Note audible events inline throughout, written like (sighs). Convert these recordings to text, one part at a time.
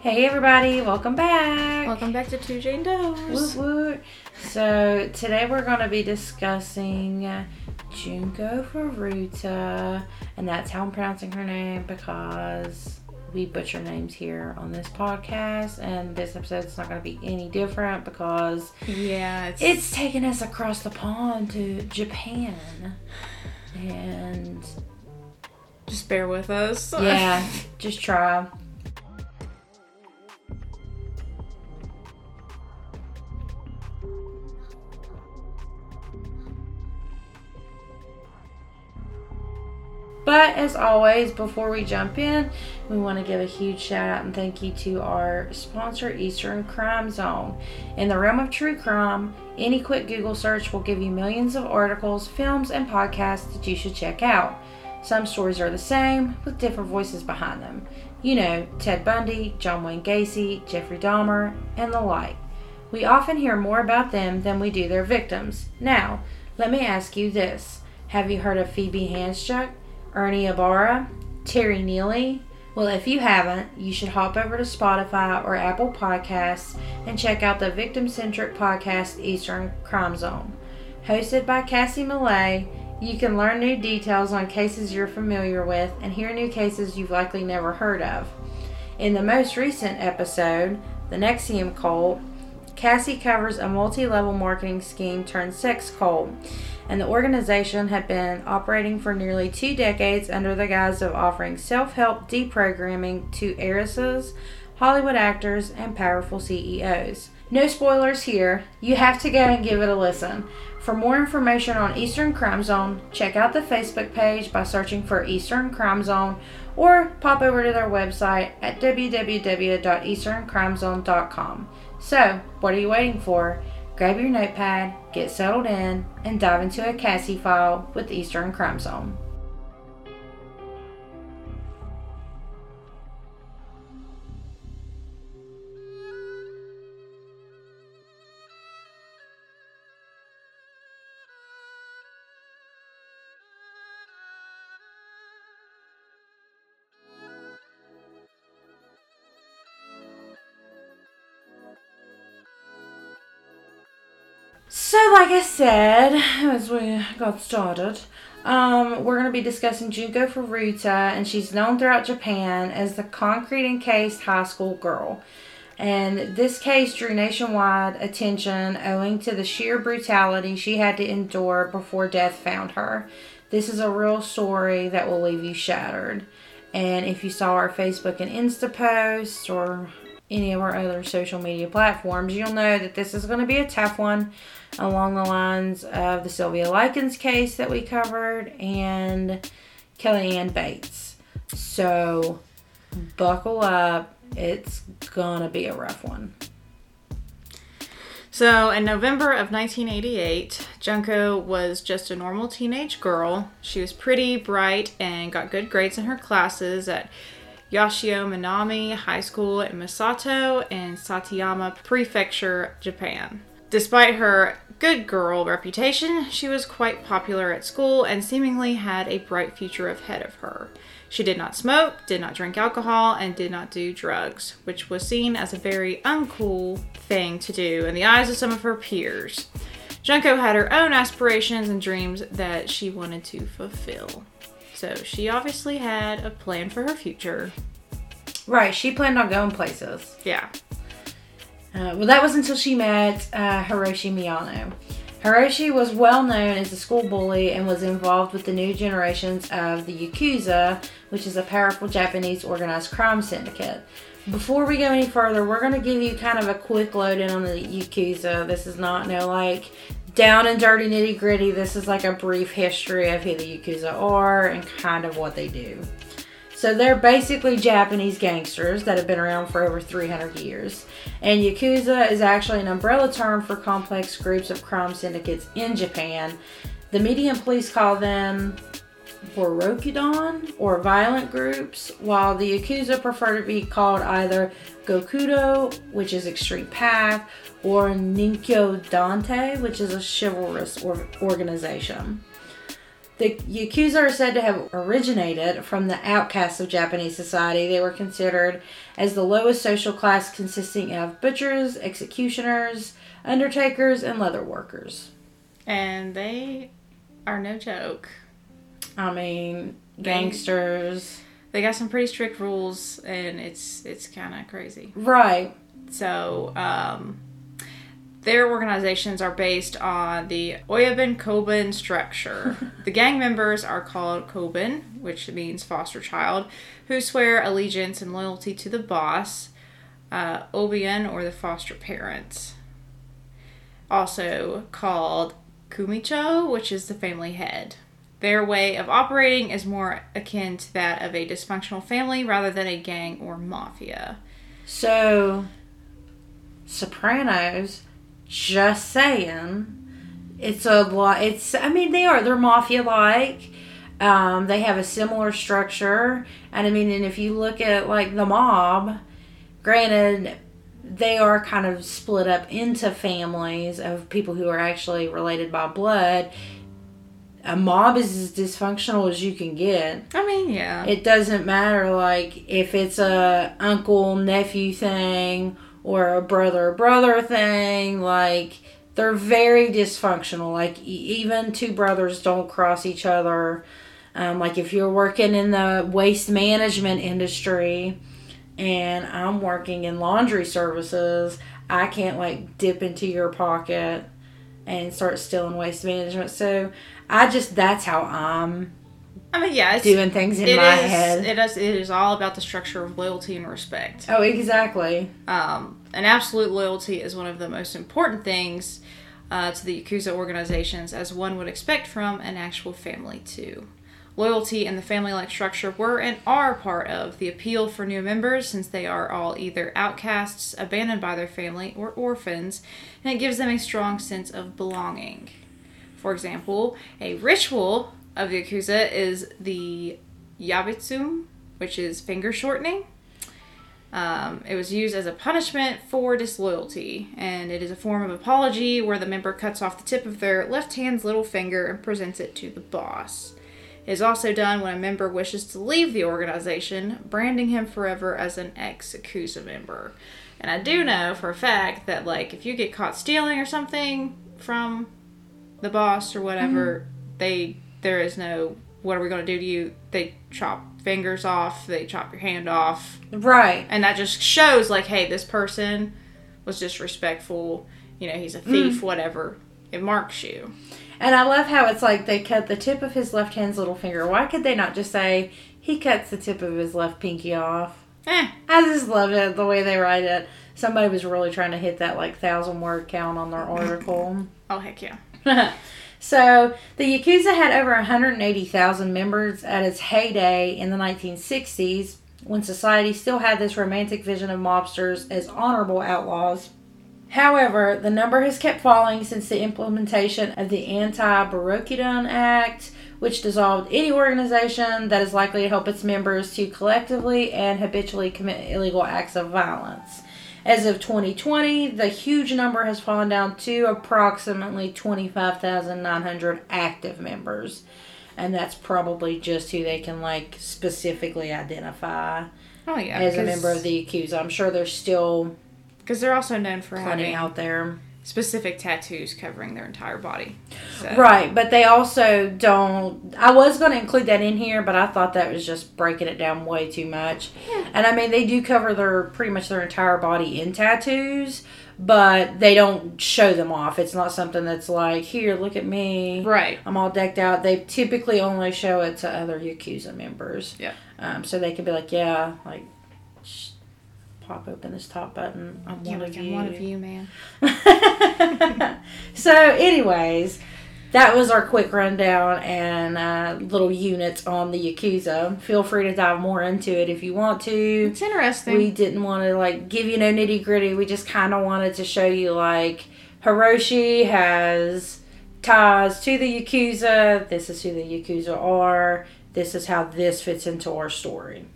Hey everybody, welcome back. Welcome back to Two Jane Does. So today we're going to be discussing Junko Furuta, and that's how I'm pronouncing her name because we butcher names here on this podcast, and this episode's not going to be any different because Yeah, it's, it's taken us across the pond to Japan, and just bear with us. yeah, (laughs) just try. But as always, before we jump in, we want to give a huge shout out and thank you to our sponsor, Eastern Crime Zone. In the realm of true crime, any quick Google search will give you millions of articles, films, and podcasts that you should check out. Some stories are the same, with different voices behind them. You know, Ted Bundy, John Wayne Gacy, Jeffrey Dahmer, and the like. We often hear more about them than we do their victims. Now, let me ask you this Have you heard of Phoebe Handsjuk, Ernie Ibarra, Terry Neely? Well, if you haven't, you should hop over to Spotify or Apple Podcasts and check out the victim centric podcast Eastern Crime Zone. Hosted by Cassie Millay, you can learn new details on cases you're familiar with and hear new cases you've likely never heard of. In the most recent episode, The NXIVM Cult, Cassie covers a multi level marketing scheme turned sex cult, and the organization had been operating for nearly two decades under the guise of offering self help deprogramming to heiresses, Hollywood actors, and powerful CEOs. No spoilers here, you have to go and give it a listen. For more information on Eastern Crime Zone, check out the Facebook page by searching for Eastern Crime Zone or pop over to their website at www.easterncrimezone.com. So, what are you waiting for? Grab your notepad, get settled in, and dive into a Cassie file with Eastern Crime Zone. So, like I said, (laughs) as we got started, um, we're going to be discussing Junko Furuta, and she's known throughout Japan as the concrete encased high school girl. And this case drew nationwide attention owing to the sheer brutality she had to endure before death found her. This is a real story that will leave you shattered. And if you saw our Facebook and Insta posts or any of our other social media platforms, you'll know that this is going to be a tough one along the lines of the Sylvia Likens case that we covered and Kelly Anne Bates. So buckle up. It's gonna be a rough one. So, in November of 1988, Junko was just a normal teenage girl. She was pretty, bright, and got good grades in her classes at Yashio Minami High School in Misato in Saitama Prefecture, Japan. Despite her good girl reputation, she was quite popular at school and seemingly had a bright future ahead of her. She did not smoke, did not drink alcohol, and did not do drugs, which was seen as a very uncool thing to do in the eyes of some of her peers. Junko had her own aspirations and dreams that she wanted to fulfill. So she obviously had a plan for her future. Right, she planned on going places. Yeah. Uh, well, that was until she met uh, Hiroshi Miyano. Hiroshi was well known as a school bully and was involved with the new generations of the Yakuza, which is a powerful Japanese organized crime syndicate. Before we go any further, we're going to give you kind of a quick load in on the Yakuza. This is not no like down and dirty nitty gritty. This is like a brief history of who the Yakuza are and kind of what they do. So they're basically Japanese gangsters that have been around for over 300 years. And Yakuza is actually an umbrella term for complex groups of crime syndicates in Japan. The media and police call them Boryokudan or violent groups, while the Yakuza prefer to be called either Gokudo, which is extreme path, or Ninkyo dantai, which is a chivalrous or- organization. The Yakuza are said to have originated from the outcasts of Japanese society. They were considered as the lowest social class, consisting of butchers, executioners, undertakers, and leather workers. And they are no joke. I mean, gangsters. They got some pretty strict rules, and it's it's kind of crazy. Right. So, um, their organizations are based on the Oyabun Kobun structure. (laughs) the gang members are called Kobun, which means foster child, who swear allegiance and loyalty to the boss, uh, Oyabun, or the foster parents. Also called Kumicho, which is the family head. Their way of operating is more akin to that of a dysfunctional family rather than a gang or mafia. So, Sopranos, just saying, it's a lot. It's, I mean, they are, they're mafia like. Um, they have a similar structure. And I mean, and if you look at like the mob, granted, they are kind of split up into families of people who are actually related by blood. A mob is as dysfunctional as you can get. I mean, yeah. It doesn't matter like if it's a uncle nephew thing or a brother brother thing like they're very dysfunctional like e- even two brothers don't cross each other um, like if you're working in the waste management industry and i'm working in laundry services i can't like dip into your pocket and start stealing waste management so i just that's how i'm I mean, yeah, doing things in my is- head It is. It is all about the structure of loyalty and respect. oh exactly Um, and absolute loyalty is one of the most important things uh, to the Yakuza organizations, as one would expect from an actual family, too. Loyalty and the family like structure were and are part of the appeal for new members since they are all either outcasts, abandoned by their family, or orphans, and it gives them a strong sense of belonging. For example, a ritual of the Yakuza is the Yubitsume, which is finger shortening. Um, it was used as a punishment for disloyalty, and it is a form of apology where the member cuts off the tip of their left hand's little finger and presents it to the boss. It is also done when a member wishes to leave the organization, branding him forever as an ex Yakuza member. And I do know for a fact that, like, if you get caught stealing or something from the boss or whatever, they there is no what are we going to do to you? They chop fingers off, they chop your hand off, right and that just shows like hey this person was disrespectful you know he's a thief whatever it marks you And I love how it's like they cut the tip of his left hand's little finger. Why could they not just say he cuts the tip of his left pinky off? eh I just love it the way they write it. Somebody was really trying to hit that like thousand word count on their (clears throat) article. oh heck yeah (laughs) so the Yakuza had over 180,000 members at its heyday in the 1960s when society still had this romantic vision of mobsters as honorable outlaws. However, the number has kept falling since the implementation of the Anti-Boryokudan Act, which dissolved any organization that is likely to help its members to collectively and habitually commit illegal acts of violence. As of 2020, the huge number has fallen down to approximately 25,900 active members. And that's probably just who they can like specifically identify oh yeah as a member of the Yakuza. I'm sure there's still because they're also known for plenty having out there. Specific tattoos covering their entire body so. Right, but they also don't. I was going to include that in here, but I thought that was just breaking it down way too much. And I mean, they do cover their pretty much their entire body in tattoos, but they don't show them off. It's not something that's like, here, look at me. right I'm all decked out. They typically only show it to other Yakuza members. Yeah. Um, so they can be like, yeah, like, pop open this top button. I'm yeah, one like, of I'm you. one of you man (laughs) so, anyways, that was our quick rundown and uh, little units on the Yakuza. Feel free to dive more into it if you want to. it's interesting We didn't want to like give you no nitty gritty. We just kind of wanted to show you like Hiroshi has ties to the Yakuza. This is who the Yakuza are. This is how this fits into our story.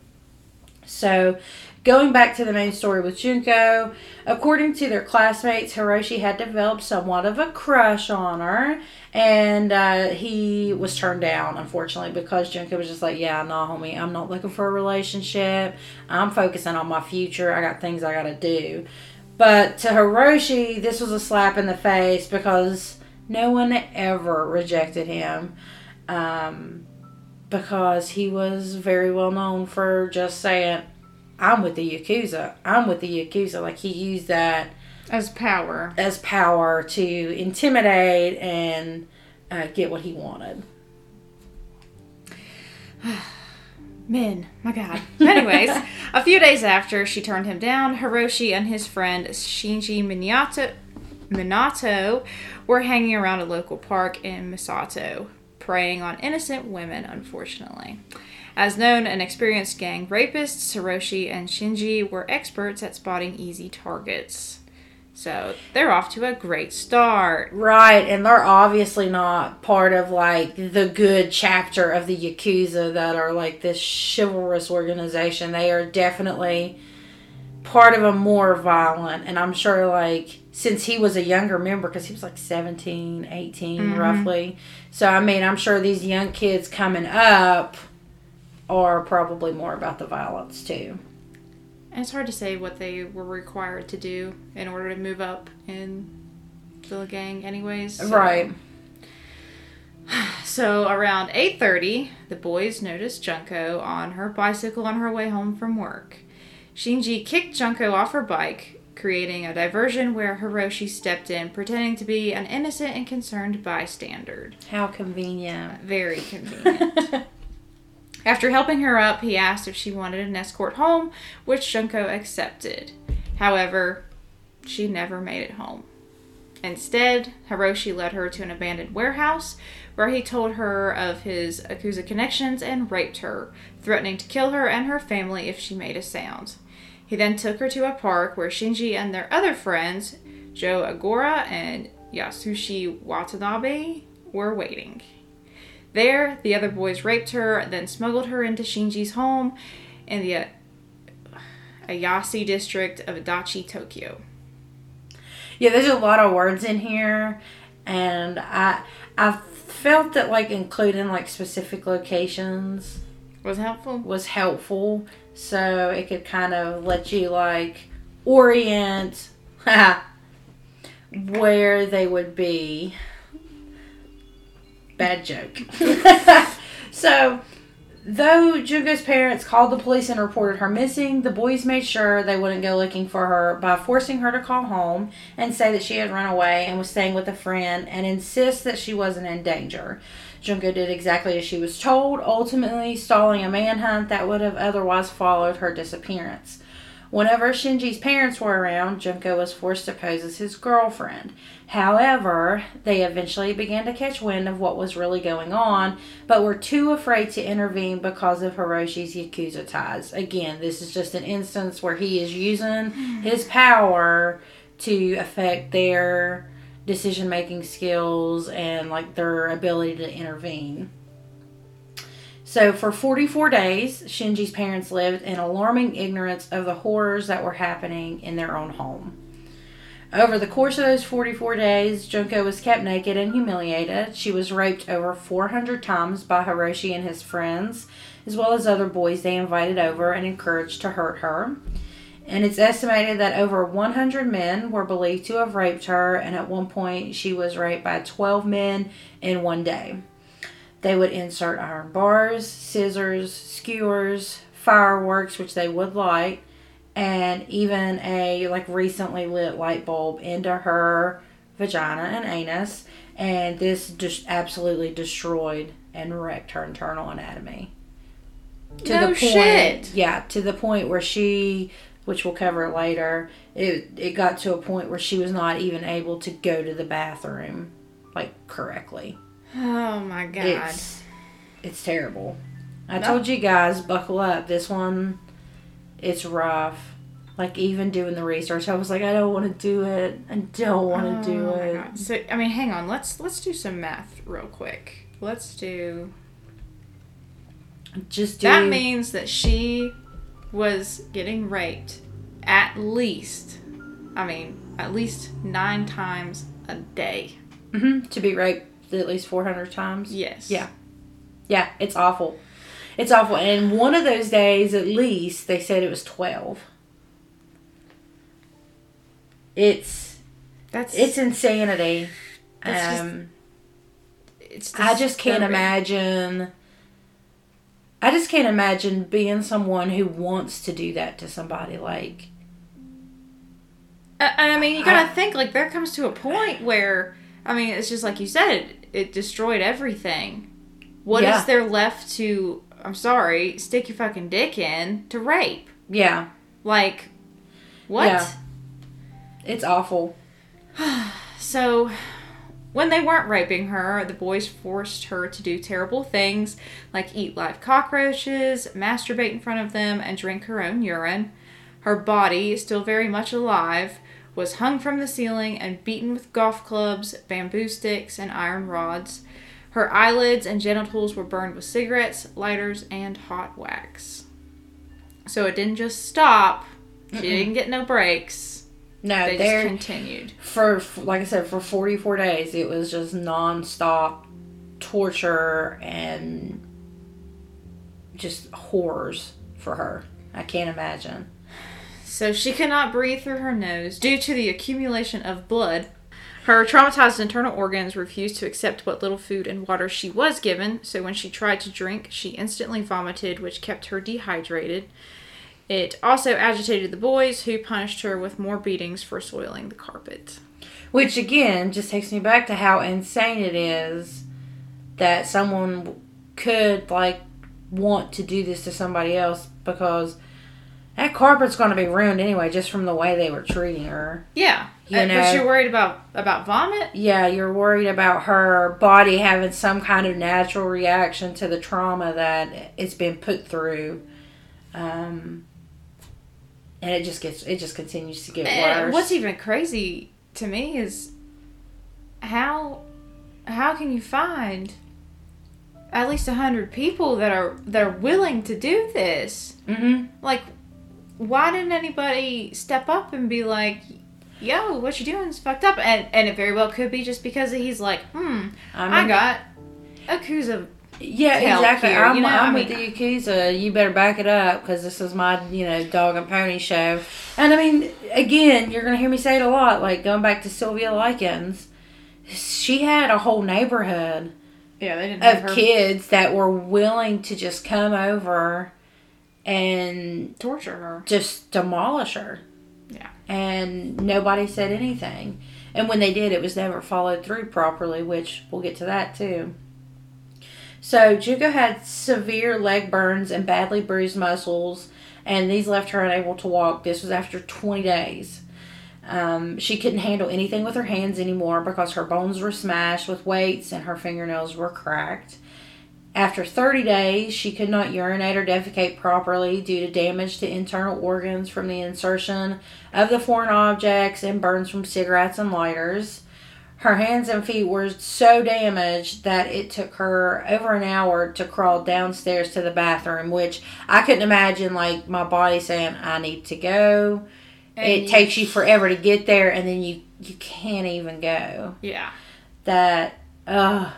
So, Going back to the main story with Junko, according to their classmates, Hiroshi had developed somewhat of a crush on her, and uh, he was turned down, unfortunately, because Junko was just like, Yeah, nah, homie, I'm not looking for a relationship. I'm focusing on my future. I got things I gotta do. But to Hiroshi, this was a slap in the face because no one ever rejected him. Um, because he was very well known for just saying, I'm with the Yakuza. I'm with the Yakuza. Like he used that as power. As power to intimidate and uh, get what he wanted. (sighs) Men, my God. Anyways, (laughs) a few days after she turned him down, Hiroshi and his friend Shinji Minato, Minato were hanging around a local park in Misato, preying on innocent women, unfortunately. As known and experienced gang rapists, Hiroshi and Shinji were experts at spotting easy targets. So they're off to a great start. Right, and they're obviously not part of like the good chapter of the Yakuza that are like this chivalrous organization. They are definitely part of a more violent, and I'm sure like since he was a younger member, because he was like 17, 18 mm-hmm. roughly. So, I mean, I'm sure these young kids coming up are probably more about the violence too. And it's hard to say what they were required to do in order to move up in the gang, anyways. So. Right. (sighs) So around 8:30, the boys noticed Junko on her bicycle on her way home from work. Shinji kicked Junko off her bike, creating a diversion where Hiroshi stepped in, pretending to be an innocent and concerned bystander. How convenient. Very (laughs) convenient. After helping her up, he asked if she wanted an escort home, which Junko accepted. However, she never made it home. Instead, Hiroshi led her to an abandoned warehouse where he told her of his Yakuza connections and raped her, threatening to kill her and her family if she made a sound. He then took her to a park where Shinji and their other friends, Joe Ogura and Yasushi Watanabe, were waiting. There, the other boys raped her, then smuggled her into Shinji's home in the uh, Ayase district of Adachi, Tokyo. Yeah, there's a lot of words in here, and I I felt that like including like specific locations was helpful. Was helpful, so it could kind of let you like orient (laughs) where they would be Bad joke. (laughs) so, though Junko's parents called the police and reported her missing, the boys made sure they wouldn't go looking for her by forcing her to call home and say that she had run away and was staying with a friend and insist that she wasn't in danger. Junko did exactly as she was told, ultimately stalling a manhunt that would have otherwise followed her disappearance. Whenever Shinji's parents were around, Junko was forced to pose as his girlfriend. However, they eventually began to catch wind of what was really going on, but were too afraid to intervene because of Hiroshi's Yakuza ties. Again, this is just an instance where he is using hmm. his power to affect their decision making skills and like their ability to intervene. So, for 44 days, Shinji's parents lived in alarming ignorance of the horrors that were happening in their own home. Over the course of those 44 days, Junko was kept naked and humiliated. She was raped over 400 times by Hiroshi and his friends, as well as other boys they invited over and encouraged to hurt her. And it's estimated that over 100 men were believed to have raped her, and at one point, she was raped by 12 men in one day. They would insert iron bars, scissors, skewers, fireworks, which they would light, and even a like recently lit light bulb into her vagina and anus. And this just absolutely destroyed and wrecked her internal anatomy. To no the point, shit. Yeah, to the point where she, which we'll cover later, it it got to a point where she was not even able to go to the bathroom like correctly. Oh my god. It's, it's terrible. I no. told you guys, buckle up. This one, it's rough. Like even doing the research, I was like, I don't want to do it. I don't want to oh do it. God. So I mean, hang on. Let's let's do some math real quick. Let's do. Just do. That means that she was getting raped at least, I mean, at least nine times a day. hmm To be raped at least 400 times. Yes. Yeah. Yeah, it's awful. It's awful. And one of those days, at least, they said it was 12. It's That's it's insanity. That's just um, it's I just can't disturbing. imagine. I just can't imagine being someone who wants to do that to somebody. Like, And I mean, you gotta think like there comes to a point where I mean, it's just like you said, it destroyed everything. What is Yeah. there left to? I'm sorry, stick your fucking dick in to rape? yeah, Like, what? Yeah. it's awful. (sighs) So, when they weren't raping her, the boys forced her to do terrible things like eat live cockroaches, masturbate in front of them, and drink her own urine. Her body, is still very much alive, was hung from the ceiling and beaten with golf clubs, bamboo sticks, and iron rods. Her eyelids and genitals were burned with cigarettes, lighters, and hot wax. So it didn't just stop. She didn't get no breaks. No, They just continued. for like I said for 44 days it was just nonstop torture and just horrors for her. I can't imagine. So she could not breathe through her nose due to the accumulation of blood. Her traumatized internal organs refused to accept what little food and water she was given, so when she tried to drink, she instantly vomited, which kept her dehydrated. It also agitated the boys, who punished her with more beatings for soiling the carpet. Which again just takes me back to how insane it is that someone could like want to do this to somebody else because that carpet's going to be ruined anyway just from the way they were treating her. Yeah, You uh, know- but you're worried about about vomit. Yeah, you're worried about her body having some kind of natural reaction to the trauma that it's been put through. Um, and it just gets it just continues to get And worse. what's even crazy to me is how how can you find at least a hundred people that are that are willing to do this? mm-hmm. Like, why didn't anybody step up and be like, "Yo, what you doing is fucked up"? And and it very well could be just because he's like, "Hmm, I, got Yakuza." Yeah, exactly. here, I'm, you know? I'm I with mean- the Yakuza. You better back it up because this is my, you know, dog and pony show. And I mean, again, you're going to hear me say it a lot. Like going back to Sylvia Likens, she had a whole neighborhood Yeah, they didn't have of kids that were willing to just come over and torture her. just demolish her. Yeah. And nobody said anything. And when they did, it was never followed through properly, which we'll get to that too. So Junko had severe leg burns and badly bruised muscles, and these left her unable to walk. This was after 20 days. Um, she couldn't handle anything with her hands anymore because her bones were smashed with weights and her fingernails were cracked. After 30 days, she could not urinate or defecate properly due to damage to internal organs from the insertion of the foreign objects and burns from cigarettes and lighters. Her hands and feet were so damaged that it took her over an hour to crawl downstairs to the bathroom, which I couldn't imagine like my body saying, I need to go. And it you- takes you forever to get there and then you, you can't even go Yeah. that uh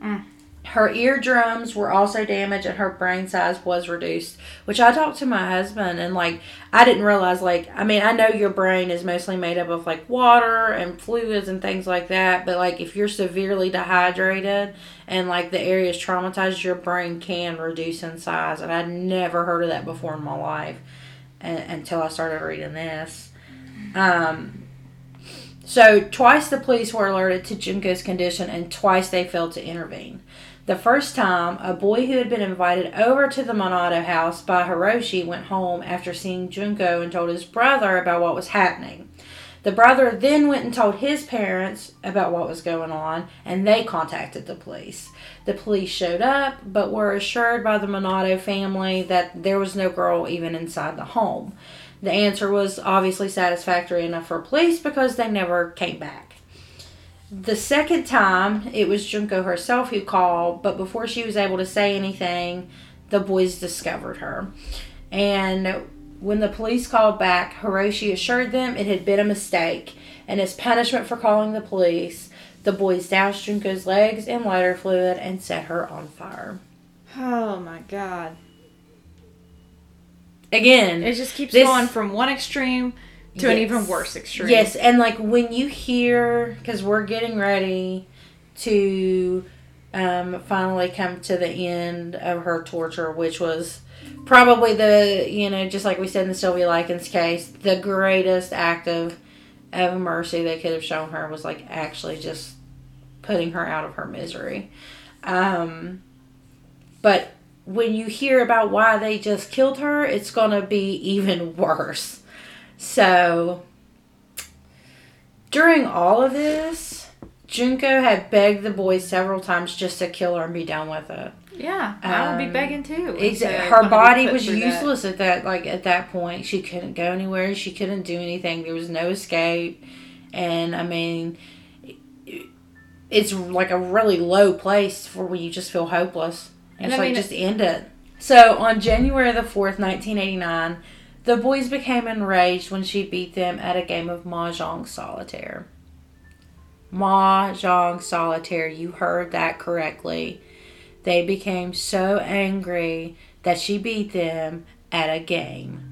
Mm. Her eardrums were also damaged and her brain size was reduced which i talked to my husband and like i didn't realize like i mean i know your brain is mostly made up of like water and fluids and things like that but like if you're severely dehydrated and like the area is traumatized your brain can reduce in size and i'd never heard of that before in my life until i started reading this um so twice the police were alerted to Junko's condition and twice they failed to intervene. The first time, a boy who had been invited over to the Monado house by Hiroshi went home after seeing Junko and told his brother about what was happening. The brother then went and told his parents about what was going on, and they contacted the police. The police showed up, but were assured by the Monado family that there was no girl even inside the home. The answer was obviously satisfactory enough for police because they never came back. The second time, it was Junko herself who called, but before she was able to say anything, the boys discovered her. And when the police called back, Hiroshi assured them it had been a mistake. And as punishment for calling the police, the boys doused Junko's legs in lighter fluid and set her on fire. Oh my god. Again, It just keeps This- going from one extreme to an even worse extreme. Yes, and like when you hear, because we're getting ready to um, finally come to the end of her torture, which was probably the, you know, just like we said in Sylvia Likens case, the greatest act of, of mercy they could have shown her was like actually just putting her out of her misery. Um, but when you hear about why they just killed her, it's going to be (laughs) even worse. So, during all of this, Junko had begged the boys several times just to kill her and be done with it. Yeah, I would be Um, begging too. Her body was through that. useless at that like at that point. She couldn't go anywhere. She couldn't do anything. There was no escape, and I mean, it's like a really low place for when you just feel hopeless. And it's I like just end it. So on January the fourth, nineteen eighty nine, the boys became enraged when she beat them at a game of mahjong solitaire. Mahjong solitaire. You heard that correctly. They became so angry that she beat them at a game.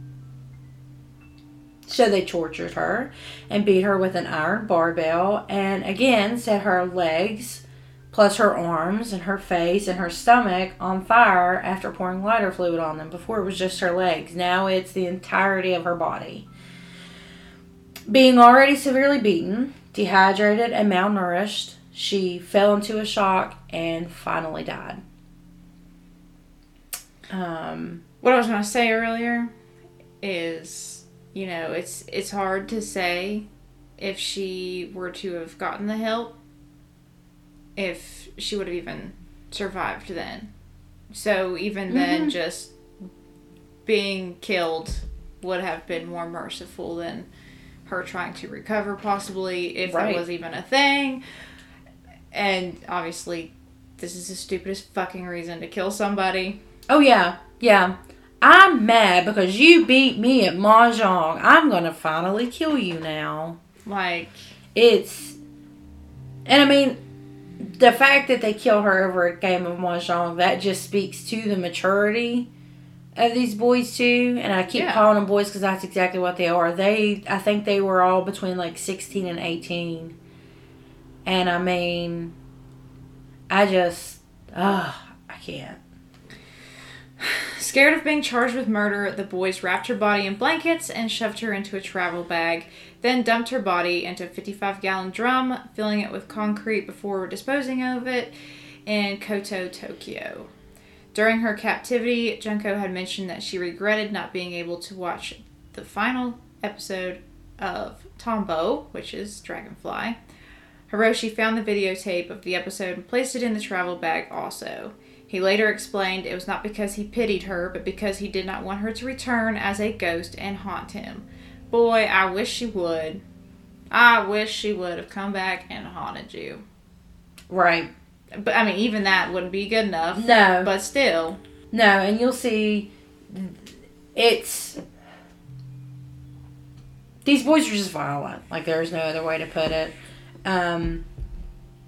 So they tortured her and beat her with an iron barbell and again set her legs, plus her arms and her face and her stomach on fire after pouring lighter fluid on them. Before it was just her legs, now it's the entirety of her body. Being already severely beaten, dehydrated, and malnourished, she fell into a shock and finally died. Um, What I was going to say earlier is, you know, it's it's hard to say if she were to have gotten the help, if she would have even survived then. So even then, Mhm. just being killed would have been more merciful than her trying to recover, possibly if Right. that was even a thing. And obviously, this is the stupidest fucking reason to kill somebody. oh yeah, yeah. I'm mad because you beat me at mahjong. I'm gonna finally kill you now. Like, It's, and I mean, the fact that they kill her over a game of mahjong that just speaks to the maturity of these boys too. And I keep Yeah. calling them boys because that's exactly what they are. They, I think they were all between like 16 and 18. And I mean, I just, ugh, I can't. Scared of being charged with murder, the boys wrapped her body in blankets and shoved her into a travel bag, then dumped her body into a 55 gallon drum, filling it with concrete before disposing of it in Koto, Tokyo. During her captivity, Junko had mentioned that she regretted not being able to watch the final episode of Tombo, which is Dragonfly. Hiroshi found the videotape of the episode and placed it in the travel bag also. He later explained it was not because he pitied her, but because he did not want her to return as a ghost and haunt him. Boy, I wish she would. I wish she would have come back and haunted you. Right. But I mean, even that wouldn't be good enough. No. But still, No, and you'll see it's these boys are just violent. Like there's no other way to put it. Um,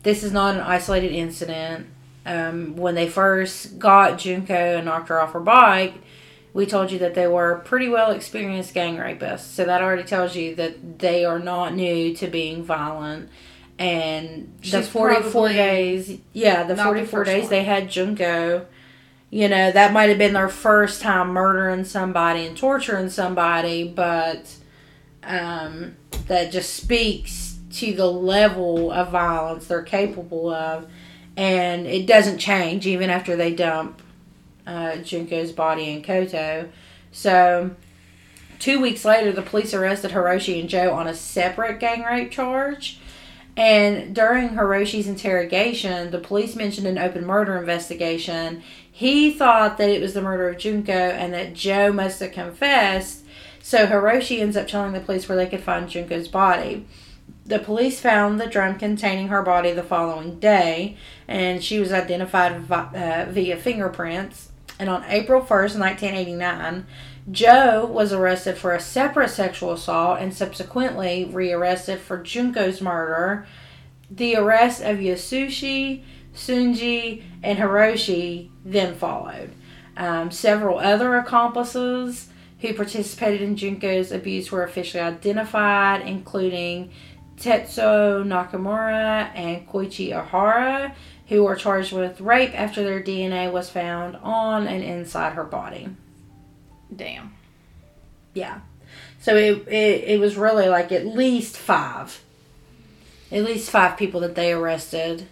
this is not an isolated incident. Um, when they first got Junko and knocked her off her bike, we told you that they were pretty well experienced gang rapists. So that already tells you that they are not new to being violent. And the 44 days, yeah, the not the 44 days one. they had Junko, you know, that might have been their first time murdering somebody and torturing somebody, but um, that just speaks to the level of violence they're capable of. And it doesn't change even after they dump uh, Junko's body in Koto. So, two weeks later, the police arrested Hiroshi and Joe on a separate gang rape charge. And during Hiroshi's interrogation, the police mentioned an open murder investigation. He thought that it was the murder of Junko and that Joe must have confessed. So Hiroshi ends up telling the police where they could find Junko's body. The police found the drum containing her body the following day, and she was identified uh, via fingerprints. And on April 1st, 1989, Joe was arrested for a separate sexual assault and subsequently rearrested for Junko's murder. The arrest of Yasushi, Shinji, and Hiroshi then followed. Um, several other accomplices who participated in Junko's abuse were officially identified, including Tetsuo Nakamura and Koichi Ohara, who were charged with rape after their DNA was found on and inside her body. Damn. Yeah. So it, it, it was really like at least five. At least five people that they arrested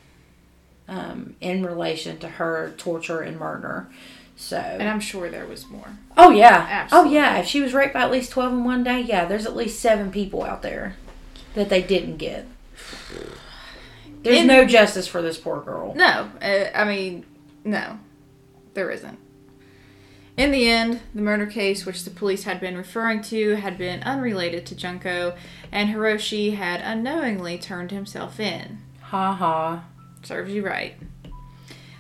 um, in relation to her torture and murder. So And I'm sure there was more. Oh yeah. Absolutely. Oh yeah. If she was raped by at least twelve in one day, yeah, there's at least seven people out there that they didn't get. There's In- no justice for this poor girl. No, uh, I mean, no, there isn't. In the end, the murder case, which the police had been referring to, had been unrelated to Junko, and Hiroshi had unknowingly turned himself in. Ha ha. Serves you right.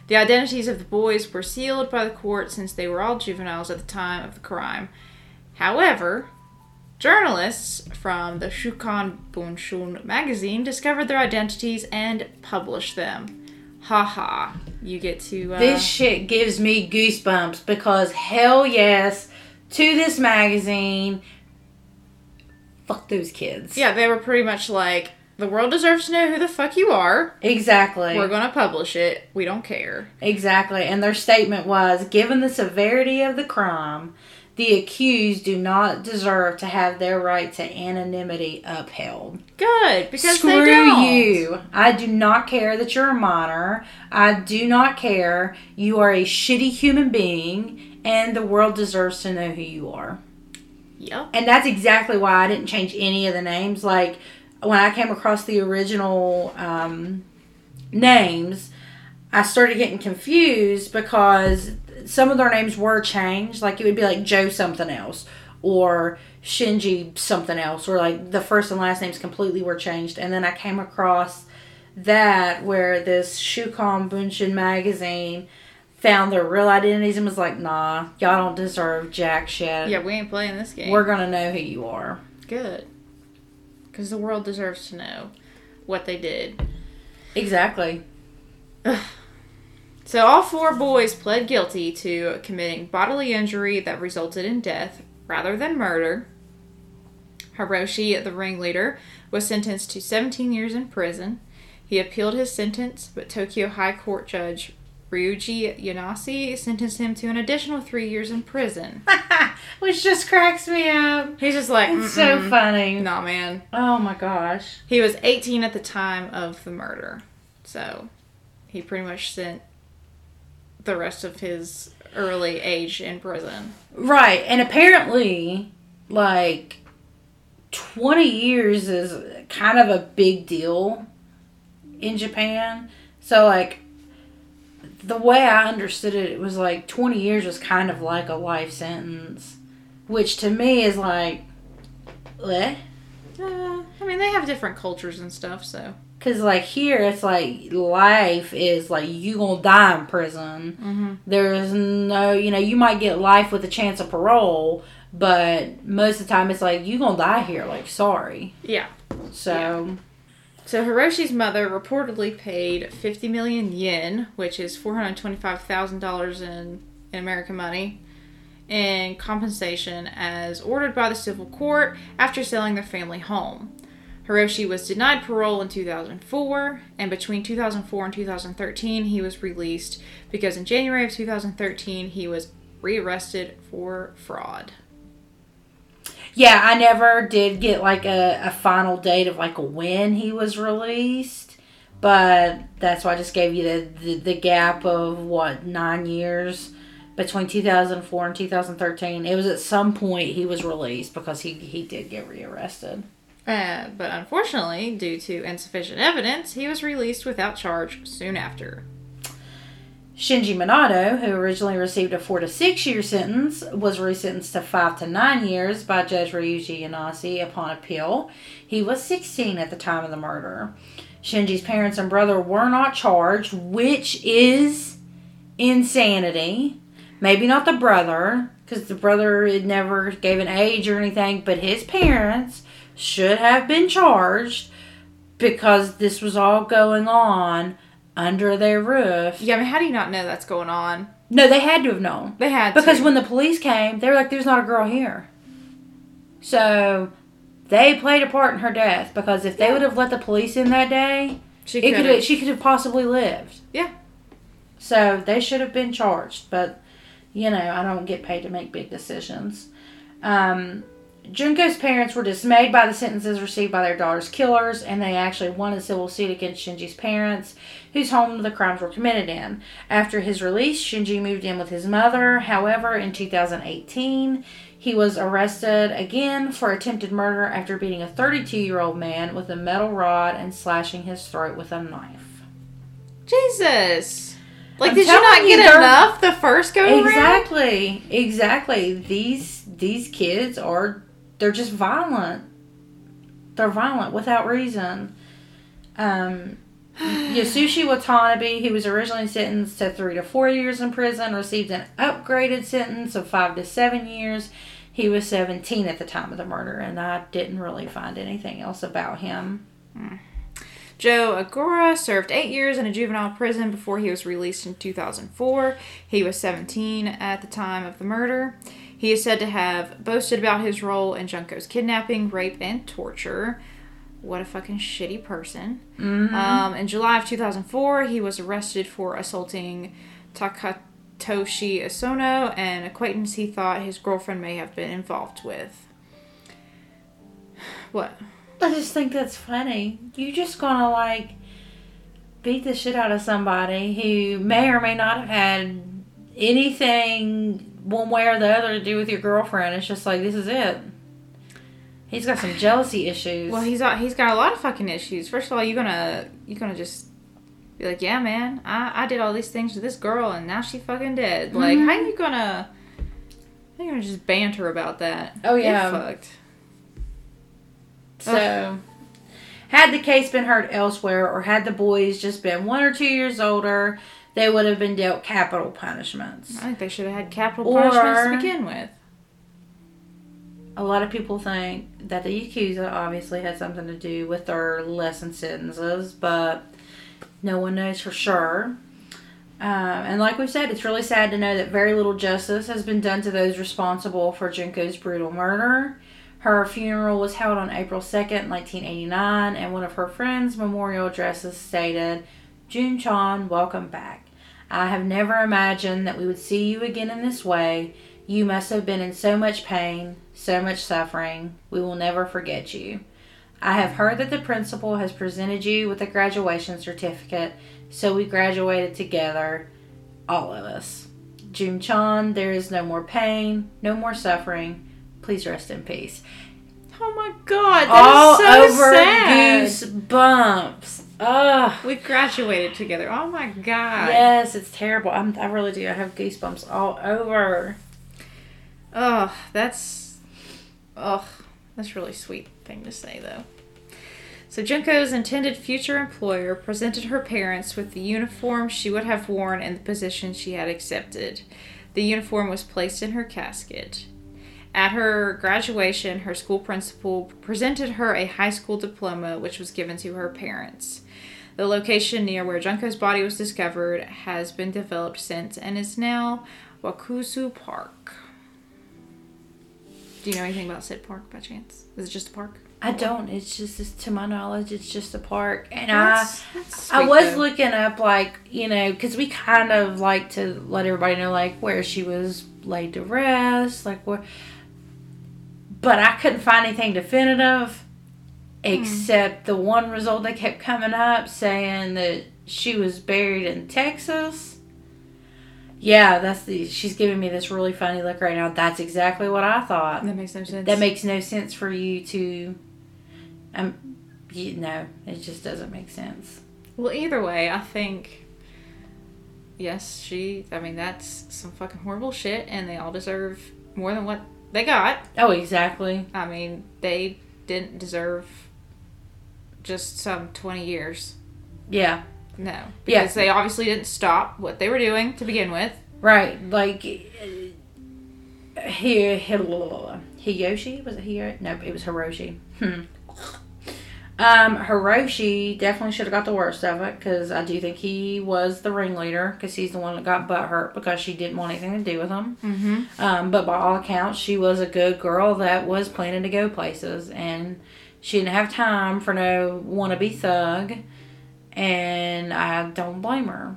The identities of the boys were sealed by the court since they were all juveniles at the time of the crime. However, journalists from the Shukan Bunshun magazine discovered their identities and published them. Ha ha. You get to. Uh, This shit gives me goosebumps because hell yes to this magazine. Fuck those kids. yeah, they were pretty much like, the world deserves to know who the fuck you are. Exactly. We're going to publish it. We don't care. Exactly. And their statement was given the severity of the crime, the accused do not deserve to have their right to anonymity upheld. Good, because Screw they don't. you. I do not care that you're a minor. I do not care. You are a shitty human being, and the world deserves to know who you are. Yep. And that's exactly why I didn't change any of the names. Like when I came across the original um, names, I started getting confused because some of their names were changed. Like it would be like Joe something else or Shinji something else, or like the first and last names completely were changed. And then I came across that where this Shukan Bunshun magazine found their real identities and was like, nah, y'all don't deserve jack shit. Yeah, we ain't playing this game. We're gonna know who you are. Good. Because the world deserves to know what they did. Exactly. So all four boys pled guilty to committing bodily injury that resulted in death rather than murder. Hiroshi, the ringleader, was sentenced to 17 years in prison. He appealed his sentence, but Tokyo High Court Judge Ryuji Yanase sentenced him to an additional three years in prison. (laughs) Which just cracks me up. He's just like, It's so funny. Nah, man. Oh my gosh. He was 18 at the time of the murder. So he pretty much spent the rest of his early age in prison. Right. And apparently, like, 20 years is kind of a big deal in Japan. So, like, the way I understood it, it was like 20 years was kind of like a life sentence. Which to me is like, eh? Uh, I mean, they have different cultures and stuff, so. Cause like here, it's like life is like you gonna die in prison. Mm-hmm. There's no, you know, you might get life with a chance of parole, but most of the time it's like you gonna die here. Like sorry. Yeah. So So Hiroshi's mother reportedly paid 50 million yen, which is $425,000 in, in American money, in compensation as ordered by the civil court after selling their family home. Hiroshi was denied parole in 2004, and between 2004 and 2013, he was released because in January of 2013, he was rearrested for fraud. yeah, I never did get like a, a final date of like when he was released, but that's why I just gave you the the, the gap of what nine years between 2004 and 2013. It was at some point he was released because he he did get rearrested. Uh, but unfortunately, due to insufficient evidence, he was released without charge soon after. Shinji Minato, who originally received a four to six year sentence, was resentenced to five to nine years by Judge Ryuji Yanase upon appeal. He was 16 at the time of the murder. Shinji's parents and brother were not charged, which is insanity. Maybe not the brother, because the brother never gave an age or anything, but his parents should have been charged because this was all going on under their roof. Yeah, I mean, how do you not know that's going on? No, they had to have known. They had Because to. when the police came, they were like, there's not a girl here. So they played a part in her death because if they Yeah. would have let the police in that day, she could have, she could have possibly lived. Yeah. So they should have been charged, but you know, I don't get paid to make big decisions. Um, Junko's parents were dismayed by the sentences received by their daughter's killers, and they actually won a civil suit against Shinji's parents, whose home the crimes were committed in. After his release, Shinji moved in with his mother. However, in 2018, he was arrested again for attempted murder after beating a 32 year old man with a metal rod and slashing his throat with a knife. Jesus. Like, I'm did you not telling you, get enough the first go around? Exactly. Exactly. These these kids are they're just violent. They're violent without reason. Um (sighs) Yasushi Watanabe, who was originally sentenced to three to four years in prison, received an upgraded sentence of five to seven years. He was 17 at the time of the murder, and I didn't really find anything else about him. Joe Ogura served eight years in a juvenile prison before he was released in 2004. He was 17 at the time of the murder. He is said to have boasted about his role in Junko's kidnapping, rape, and torture. What a fucking shitty person. Um, in July of 2004, he was arrested for assaulting Takatoshi Isono, an acquaintance he thought his girlfriend may have been involved with. (sighs) What? I just think that's funny. You just gonna like beat the shit out of somebody who may or may not have had anything one way or the other to do with your girlfriend. It's just like this is it. He's got some jealousy issues. Well, he's he's got a lot of fucking issues. First of all, you're gonna you're gonna just be like, yeah, man, I, I did all these things to this girl, and now she fucking dead. Like, Mhm. how you gonna how you gonna just banter about that? Oh, yeah. fucked. So, had the case been heard elsewhere, or had the boys just been one or two years older, they would have been dealt capital punishments. I think they should have had capital Or- punishments to begin with. A lot of people think that the Yakuza obviously had something to do with their lesson sentences, but no one knows for sure. Um, and like we said, it's really sad to know that very little justice has been done to those responsible for Junko's brutal murder. Her funeral was held on April 2nd, 1989, and one of her friends' memorial addresses stated, Jun Chan, welcome back. I have never imagined that we would see you again in this way. You must have been in so much pain, so much suffering. We will never forget you. I have heard that the principal has presented you with a graduation certificate, so we graduated together, all of us. Jun Chan, there is no more pain, no more suffering. Please rest in peace. Oh my god, all that is so over sad. goosebumps. Ugh. We graduated together. Oh my god. Yes, it's terrible. I'm, I really do. I have goosebumps all over. Oh, that's oh, that's really sweet thing to say though. So Junko's intended future employer presented her parents with the uniform she would have worn in the position she had accepted. The uniform was placed in her casket. At her graduation, her school principal presented her a high school diploma, which was given to her parents. The location near where Junko's body was discovered has been developed since and is now Wakasu Park. Do you know anything about Sid Park by chance? Is it just a park? I don't. It's just, it's, to my knowledge, it's just a park. And That's- I, that's I was though. looking up, like, you know, because we kind of like to let everybody know, like, where she was laid to rest, like, where. But I couldn't find anything definitive except the one result that kept coming up saying that she was buried in Texas. Yeah, that's the. She's giving me this really funny look right now. That's exactly what I thought. That makes no sense. That makes no sense for you to. Um, you, no, it just doesn't make sense. well, either way, I think. Yes, she. I mean, that's some fucking horrible shit, and they all deserve more than what they got. Oh, exactly. I mean, they didn't deserve just some 20 years. Yeah, No. Yeah. Because they obviously didn't stop what they were doing to begin with. right. Like, uh, Hi- Hi- Hiyoshi was it Hiyoshi? No, it was Hiroshi. Hmm. Um, Hiroshi definitely should have got the worst of it because I do think he was the ringleader because he's the one that got butt hurt because she didn't want anything to do with him. Mm-hmm. Um, but by all accounts, she was a good girl that was planning to go places, and she didn't have time for no wannabe thug, and I don't blame her.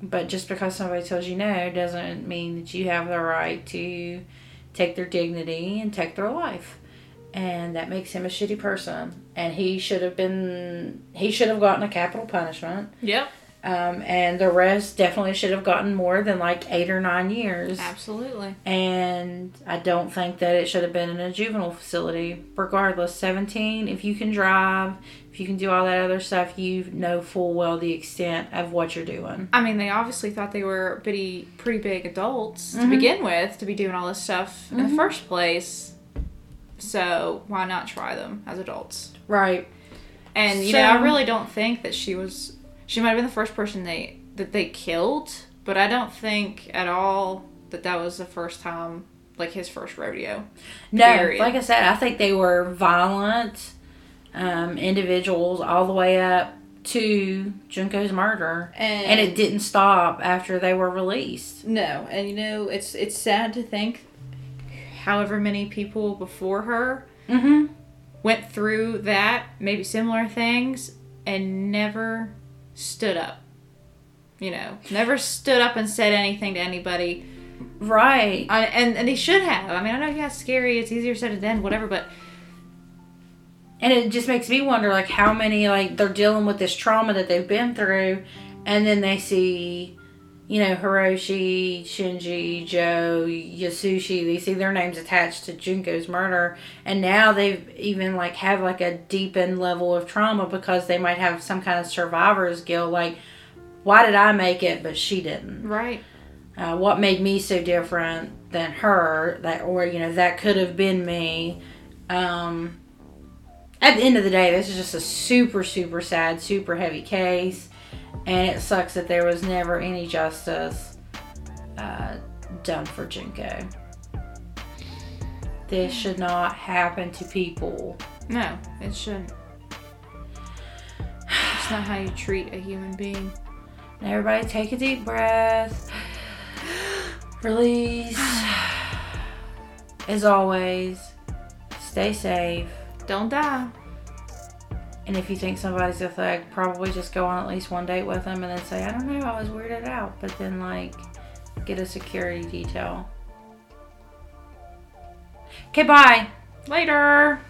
But just because somebody tells you no doesn't mean that you have the right to take their dignity and take their life. And that makes him a shitty person. And he should have been, he should have gotten a capital punishment. Yep. Um, and the rest definitely should have gotten more than like eight or nine years. Absolutely. And I don't think that it should have been in a juvenile facility. Regardless, 17, if you can drive, if you can do all that other stuff, you know full well the extent of what you're doing. I mean, they obviously thought they were pretty pretty big adults to Mhm. begin with to be doing all this stuff in Mhm. the first place. So why not try them as adults? Right. And you So- know, I really don't think that she was. She might have been the first person they that they killed, but I don't think at all that that was the first time, like his first rodeo. No, Period. like I said, I think they were violent um, individuals all the way up to Junko's murder. And, And it didn't stop after they were released. no, and you know, it's it's sad to think, however many people before her Mm-hmm. went through that, maybe similar things, and never stood up. You know, never stood up and said anything to anybody. Right. I, and and they should have. I mean, I know, yeah, it's scary. It's easier said than done, whatever. But And it just makes me wonder, like, how many, like, they're dealing with this trauma that they've been through, and then they see, you know, Hiroshi, Shinji, Joe, Yasushi, they see their names attached to Junko's murder, and now they've even, like, have, like, a deepened level of trauma because they might have some kind of survivor's guilt, like, why did I make it, but she didn't? right, uh, what made me so different than her that or you know that could have been me um, at the end of the day this is just a super super sad super heavy case and it sucks that there was never any justice uh, done for junko this should not happen to people no, it shouldn't. It's not how you treat a human being. And everybody take a deep breath (sighs) release (sighs) as always stay safe Don't die. And if you think somebody's a thug, probably just go on at least one date with them and then say, I don't know, I was weirded out. But then, like, get a security detail. Okay, bye. Later.